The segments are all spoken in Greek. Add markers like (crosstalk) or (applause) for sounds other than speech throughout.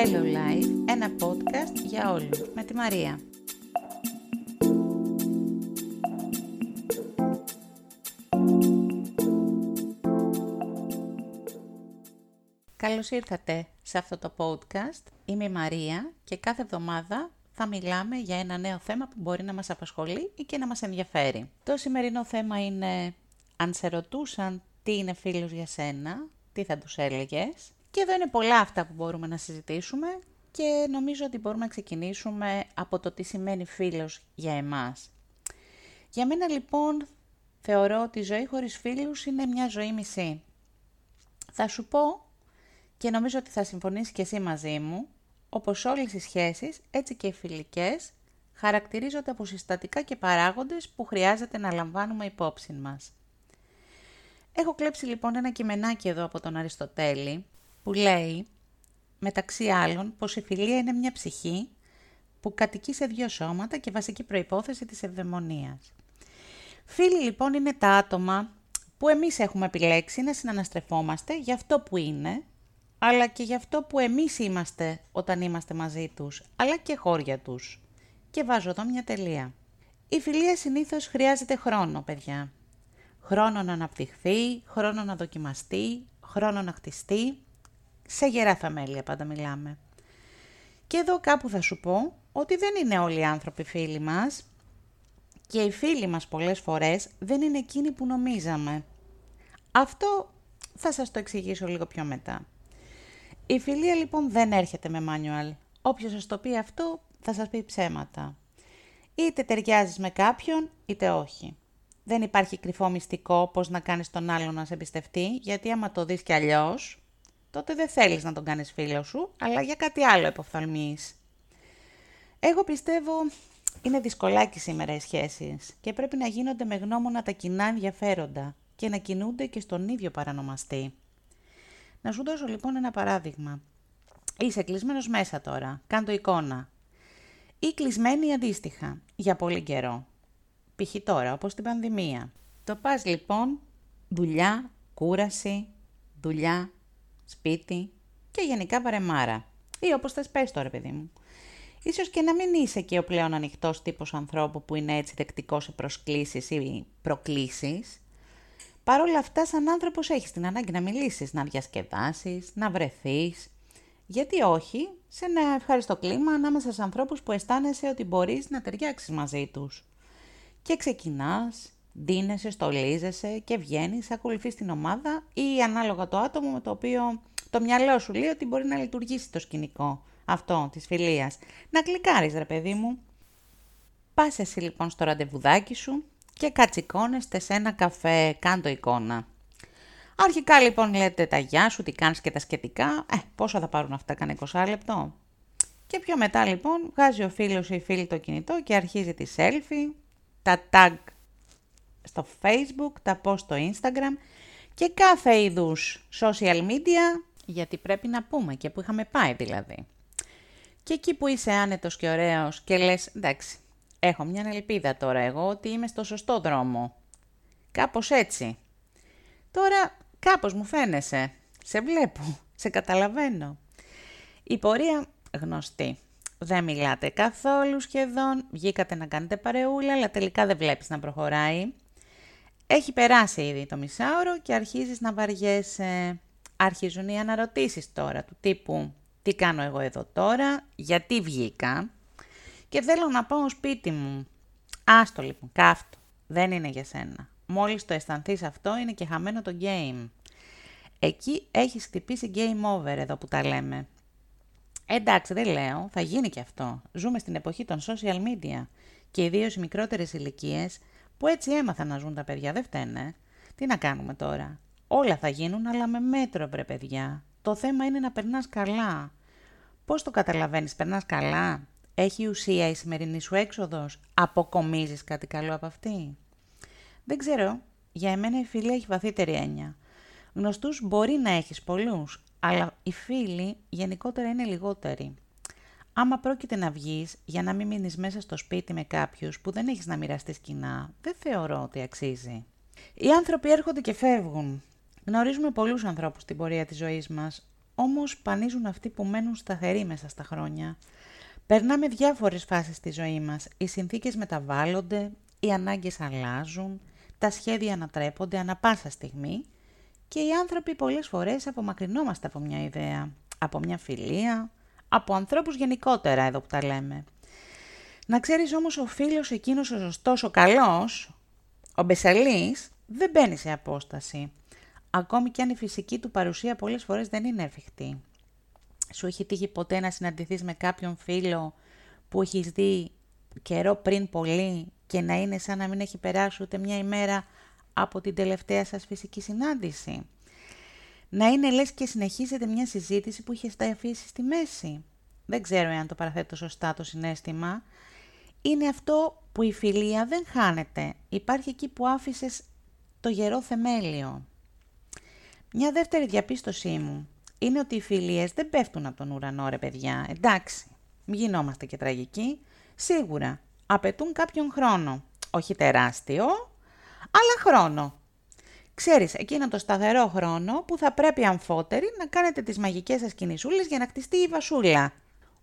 Hello Life, ένα podcast για όλους, με τη Μαρία. Καλώς ήρθατε σε αυτό το podcast. Είμαι η Μαρία και κάθε εβδομάδα θα μιλάμε για ένα νέο θέμα που μπορεί να μας απασχολεί ή και να μας ενδιαφέρει. Το σημερινό θέμα είναι αν σε ρωτούσαν τι είναι φίλος για σένα, τι θα τους έλεγες; Και εδώ είναι πολλά αυτά που μπορούμε να συζητήσουμε και νομίζω ότι μπορούμε να ξεκινήσουμε από το τι σημαίνει φίλος για εμάς. Για μένα λοιπόν θεωρώ ότι η ζωή χωρίς φίλους είναι μια ζωή μισή. Θα σου πω και νομίζω ότι θα συμφωνήσεις και εσύ μαζί μου, όπως όλες οι σχέσεις, έτσι και οι φιλικές, χαρακτηρίζονται από συστατικά και παράγοντες που χρειάζεται να λαμβάνουμε υπόψη μας. Έχω κλέψει λοιπόν ένα κειμενάκι εδώ από τον Αριστοτέλη που λέει, μεταξύ άλλων, πως η φιλία είναι μια ψυχή που κατοικεί σε δύο σώματα και βασική προϋπόθεση της ευδαιμονίας. Φίλοι λοιπόν είναι τα άτομα που εμείς έχουμε επιλέξει να συναναστρεφόμαστε για αυτό που είναι, αλλά και για αυτό που εμείς είμαστε όταν είμαστε μαζί τους, αλλά και χώρια τους. Και βάζω εδώ μια τελεία. Η φιλία συνήθως χρειάζεται χρόνο, παιδιά χρόνο να αναπτυχθεί, χρόνο να δοκιμαστεί, χρόνο να χτιστεί. Σε γερά θαμέλια πάντα μιλάμε. Και εδώ κάπου θα σου πω ότι δεν είναι όλοι οι άνθρωποι φίλοι μας και οι φίλοι μας πολλές φορές δεν είναι εκείνοι που νομίζαμε. Αυτό θα σας το εξηγήσω λίγο πιο μετά. Η φιλία λοιπόν δεν έρχεται με manual. Όποιος σας το πει αυτό θα σας πει ψέματα. Είτε ταιριάζεις με κάποιον είτε όχι. Δεν υπάρχει κρυφό μυστικό πώς να κάνεις τον άλλον να σε εμπιστευτεί, γιατί άμα το δεις κι αλλιώς, τότε δεν θέλεις να τον κάνεις φίλο σου, αλλά για κάτι άλλο υποφθαλμείς. Εγώ πιστεύω είναι δυσκολάκι σήμερα οι σχέσεις και πρέπει να γίνονται με γνώμονα τα κοινά ενδιαφέροντα και να κινούνται και στον ίδιο παρανομαστή. Να σου δώσω λοιπόν ένα παράδειγμα. Είσαι κλεισμένος μέσα τώρα, κάντο εικόνα. Ή κλεισμένη αντίστοιχα, για πολύ καιρό π.χ. τώρα, όπως την πανδημία. Το πας λοιπόν, δουλειά, κούραση, δουλειά, σπίτι και γενικά παρεμάρα. Ή όπως θες πες τώρα, παιδί μου. Ίσως και να μην είσαι και ο πλέον ανοιχτός τύπος ανθρώπου που είναι έτσι δεκτικός σε προσκλήσεις ή προκλήσεις. Παρ' όλα αυτά, σαν άνθρωπος έχεις την ανάγκη να μιλήσεις, να διασκεδάσεις, να βρεθείς. Γιατί όχι, σε ένα ευχάριστο κλίμα ανάμεσα σε ανθρώπους που αισθάνεσαι ότι μπορείς να ταιριάξεις μαζί τους και ξεκινάς, ντύνεσαι, στολίζεσαι και βγαίνεις, ακολουθείς την ομάδα ή ανάλογα το άτομο με το οποίο το μυαλό σου λέει ότι μπορεί να λειτουργήσει το σκηνικό αυτό της φιλίας. Να κλικάρεις ρε παιδί μου. Πας εσύ λοιπόν στο ραντεβουδάκι σου και κατσικώνεστε σε ένα καφέ, κάντο εικόνα. Αρχικά λοιπόν λέτε τα γεια σου, τι κάνεις και τα σχετικά. Ε, πόσο θα πάρουν αυτά, κάνε 20 λεπτό. Και πιο μετά λοιπόν βγάζει ο φίλος ή η φίλη το κινητό και αρχίζει τη selfie, τα tag στο facebook, τα post στο instagram και κάθε είδους social media, γιατί πρέπει να πούμε και που είχαμε πάει δηλαδή. Και εκεί που είσαι άνετος και ωραίος και λες, εντάξει, έχω μια ελπίδα τώρα εγώ ότι είμαι στο σωστό δρόμο. Κάπως έτσι. Τώρα κάπως μου φαίνεσαι. Σε βλέπω, (laughs) σε καταλαβαίνω. Η πορεία γνωστή δεν μιλάτε καθόλου σχεδόν, βγήκατε να κάνετε παρεούλα, αλλά τελικά δεν βλέπεις να προχωράει. Έχει περάσει ήδη το μισάωρο και αρχίζεις να βαριέσαι. Αρχίζουν οι αναρωτήσεις τώρα του τύπου «Τι κάνω εγώ εδώ τώρα, γιατί βγήκα» και θέλω να πάω σπίτι μου. Άστο λοιπόν, κάφτο, δεν είναι για σένα. Μόλις το αισθανθείς αυτό είναι και χαμένο το game. Εκεί έχεις χτυπήσει game over εδώ που τα λέμε. Εντάξει, δεν λέω, θα γίνει και αυτό. Ζούμε στην εποχή των social media και ιδίως οι μικρότερες ηλικίες που έτσι έμαθαν να ζουν τα παιδιά, δεν φταίνε. Τι να κάνουμε τώρα; Όλα θα γίνουν, αλλά με μέτρο, βρε παιδιά. Το θέμα είναι να περνάς καλά. Πώς το καταλαβαίνεις, περνάς καλά; Έχει ουσία η σημερινή σου έξοδος; Αποκομίζεις κάτι καλό από αυτή; Δεν ξέρω. Για εμένα η φιλία έχει βαθύτερη έννοια. Γνωστούς μπορεί να έχεις πολλούς, αλλά οι φίλοι γενικότερα είναι λιγότεροι. Άμα πρόκειται να βγεις για να μην μείνεις μέσα στο σπίτι με κάποιους που δεν έχεις να μοιραστείς κοινά, δεν θεωρώ ότι αξίζει. Οι άνθρωποι έρχονται και φεύγουν. Γνωρίζουμε πολλούς ανθρώπους στην πορεία της ζωής μας. όμως πανίζουν αυτοί που μένουν σταθεροί μέσα στα χρόνια. Περνάμε διάφορες φάσεις στη ζωή μας. Οι συνθήκες μεταβάλλονται, οι ανάγκες αλλάζουν, τα σχέδια ανατρέπονται ανα πάσα στιγμή και οι άνθρωποι πολλές φορές απομακρυνόμαστε από μια ιδέα, από μια φιλία, από ανθρώπους γενικότερα εδώ που τα λέμε. Να ξέρεις όμως ο φίλος εκείνος ο σωστός, ο καλός, ο Μπεσαλής, δεν μπαίνει σε απόσταση. Ακόμη και αν η φυσική του παρουσία πολλές φορές δεν είναι εφικτή. Σου έχει τύχει ποτέ να συναντηθείς με κάποιον φίλο που έχεις δει καιρό πριν πολύ και να είναι σαν να μην έχει περάσει ούτε μια ημέρα από την τελευταία σας φυσική συνάντηση; Να είναι λες και συνεχίζετε μια συζήτηση που είχε αφήσει στη μέση. Δεν ξέρω εάν το παραθέτω σωστά το συνέστημα. Είναι αυτό που η φιλία δεν χάνεται. Υπάρχει εκεί που άφησες το γερό θεμέλιο. Μια δεύτερη διαπίστωσή μου είναι ότι οι φιλίες δεν πέφτουν από τον ουρανό ρε παιδιά. Εντάξει, μην γινόμαστε και τραγικοί. Σίγουρα, απαιτούν κάποιον χρόνο. Όχι τεράστιο, αλλά χρόνο. Ξέρεις, εκείνο το σταθερό χρόνο που θα πρέπει αμφότεροι να κάνετε τις μαγικές σας κινησούλες για να κτιστεί η βασούλα.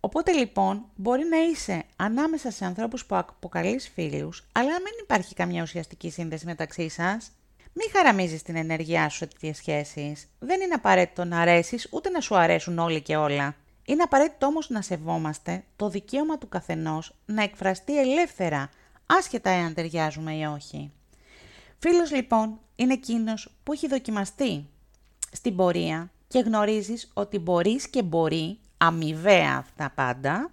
Οπότε λοιπόν μπορεί να είσαι ανάμεσα σε ανθρώπους που αποκαλείς φίλους, αλλά να μην υπάρχει καμιά ουσιαστική σύνδεση μεταξύ σας. Μην χαραμίζεις την ενέργειά σου σε τέτοιες σχέσεις. Δεν είναι απαραίτητο να αρέσεις ούτε να σου αρέσουν όλοι και όλα. Είναι απαραίτητο όμως να σεβόμαστε το δικαίωμα του καθενός να εκφραστεί ελεύθερα, άσχετα εάν ταιριάζουμε ή όχι. Φίλος λοιπόν είναι εκείνος που έχει δοκιμαστεί στην πορεία και γνωρίζεις ότι μπορείς και μπορεί, αμοιβαία αυτά πάντα,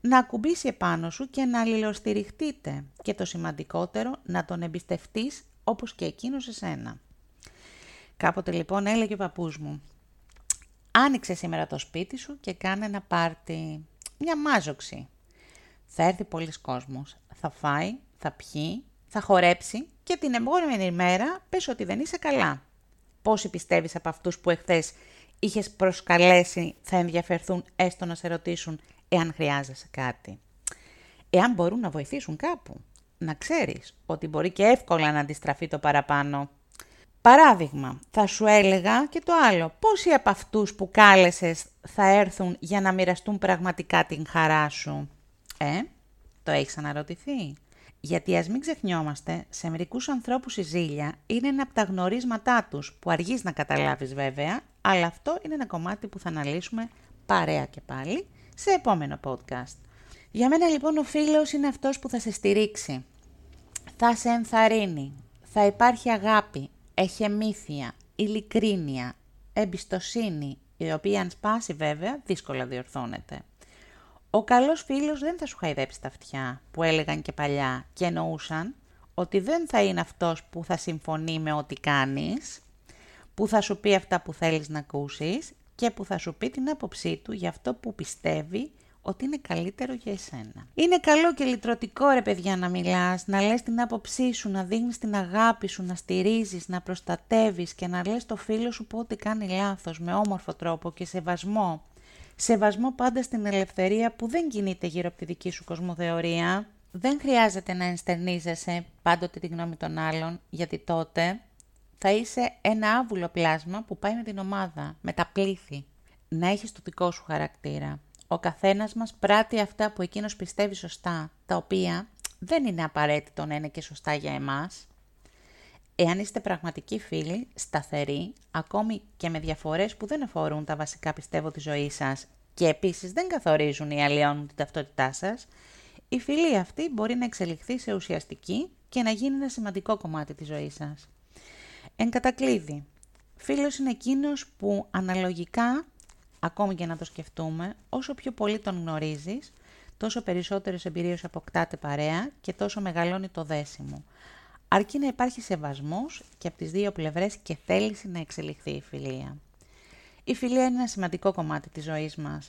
να ακουμπήσει επάνω σου και να αλληλοστηριχτείτε και το σημαντικότερο να τον εμπιστευτείς όπως και εκείνος εσένα. Κάποτε λοιπόν έλεγε ο παππούς μου Άνοιξε σήμερα το σπίτι σου και κάνε ένα πάρτι, μια μάζοξη. Θα έρθει πολλοί κόσμος, θα φάει, θα πιει, θα χορέψει και την επόμενη ημέρα πες ότι δεν είσαι καλά. Πόσοι πιστεύεις από αυτούς που εχθές είχες προσκαλέσει θα ενδιαφερθούν έστω να σε ρωτήσουν εάν χρειάζεσαι κάτι; Εάν μπορούν να βοηθήσουν κάπου, να ξέρεις ότι μπορεί και εύκολα να αντιστραφεί το παραπάνω. Παράδειγμα, θα σου έλεγα και το άλλο. Πόσοι από αυτούς που κάλεσες θα έρθουν για να μοιραστούν πραγματικά την χαρά σου; Ε, το έχεις αναρωτηθεί; Γιατί ας μην ξεχνιόμαστε, σε μερικούς ανθρώπους η ζήλια είναι ένα από τα γνωρίσματά τους, που αργείς να καταλάβεις βέβαια, αλλά αυτό είναι ένα κομμάτι που θα αναλύσουμε παρέα και πάλι σε επόμενο podcast. Για μένα λοιπόν ο φίλος είναι αυτός που θα σε στηρίξει. Θα σε ενθαρρύνει. Θα υπάρχει αγάπη, εχεμήθεια, ειλικρίνεια, εμπιστοσύνη, η οποία αν σπάσει βέβαια δύσκολα διορθώνεται. Ο καλός φίλος δεν θα σου χαϊδέψει τα αυτιά που έλεγαν και παλιά και εννοούσαν ότι δεν θα είναι αυτός που θα συμφωνεί με ό,τι κάνεις, που θα σου πει αυτά που θέλεις να ακούσεις και που θα σου πει την άποψή του για αυτό που πιστεύει ότι είναι καλύτερο για εσένα. Είναι καλό και λυτρωτικό ρε παιδιά να μιλάς, να λες την άποψή σου, να δίνεις την αγάπη σου, να στηρίζεις, να προστατεύεις και να λες το φίλο σου πότε κάνει λάθος με όμορφο τρόπο και σεβασμό. Σεβασμό πάντα στην ελευθερία που δεν κινείται γύρω από τη δική σου κοσμοθεωρία. Δεν χρειάζεται να ενστερνίζεσαι πάντοτε τη γνώμη των άλλων, γιατί τότε θα είσαι ένα άβουλο πλάσμα που πάει με την ομάδα, με τα πλήθη. Να έχεις το δικό σου χαρακτήρα. Ο καθένας μας πράττει αυτά που εκείνος πιστεύει σωστά, τα οποία δεν είναι απαραίτητο να είναι και σωστά για εμάς. Εάν είστε πραγματικοί φίλοι, σταθεροί, ακόμη και με διαφορές που δεν αφορούν τα βασικά πιστεύω τη ζωή σας και επίσης δεν καθορίζουν ή αλλοιώνουν την ταυτότητά σας, η φιλία αυτή μπορεί να εξελιχθεί σε ουσιαστική και να γίνει ένα σημαντικό κομμάτι της ζωής σας. Εν κατακλείδη, φίλος είναι εκείνος που αναλογικά, ακόμη και να το σκεφτούμε, όσο πιο πολύ τον γνωρίζεις, τόσο περισσότερες εμπειρίες αποκτάτε παρέα και τόσο μεγαλώνει το δέσιμο αρκεί να υπάρχει σεβασμός και από τις δύο πλευρές και θέληση να εξελιχθεί η φιλία. Η φιλία είναι ένα σημαντικό κομμάτι της ζωής μας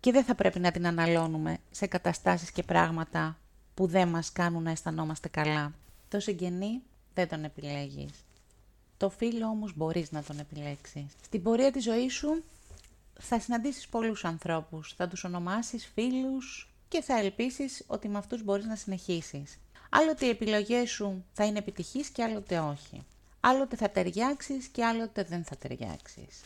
και δεν θα πρέπει να την αναλώνουμε σε καταστάσεις και πράγματα που δεν μας κάνουν να αισθανόμαστε καλά. Το συγγενή δεν τον επιλέγεις. Το φίλο όμως μπορείς να τον επιλέξεις. Στην πορεία της ζωής σου θα συναντήσεις πολλούς ανθρώπους, θα τους ονομάσεις φίλους και θα ελπίσεις ότι με αυτούς μπορείς να συνεχίσεις. Άλλοτε οι επιλογές σου θα είναι επιτυχείς και άλλοτε όχι. Άλλοτε θα ταιριάξεις και άλλοτε δεν θα ταιριάξεις.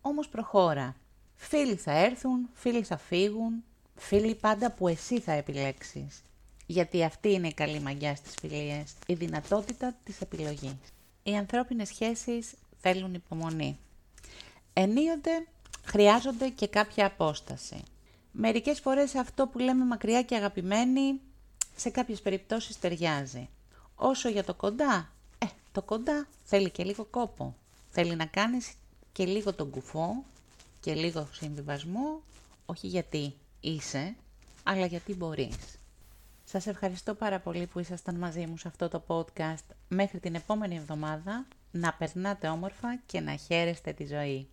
όμως προχώρα. Φίλοι θα έρθουν, φίλοι θα φύγουν, φίλοι πάντα που εσύ θα επιλέξεις. Γιατί αυτή είναι η καλή μαγιά στις φιλίες, η δυνατότητα της επιλογής. Οι ανθρώπινες σχέσεις θέλουν υπομονή. Ενίοτε χρειάζονται και κάποια απόσταση. Μερικές φορές αυτό που λέμε μακριά και αγαπημένοι, σε κάποιες περιπτώσεις ταιριάζει. Όσο για το κοντά, ε, το κοντά θέλει και λίγο κόπο. Θέλει να κάνεις και λίγο τον κουφό και λίγο συμβιβασμό, όχι γιατί είσαι, αλλά γιατί μπορείς. Σας ευχαριστώ πάρα πολύ που ήσασταν μαζί μου σε αυτό το podcast. Μέχρι την επόμενη εβδομάδα, να περνάτε όμορφα και να χαίρεστε τη ζωή.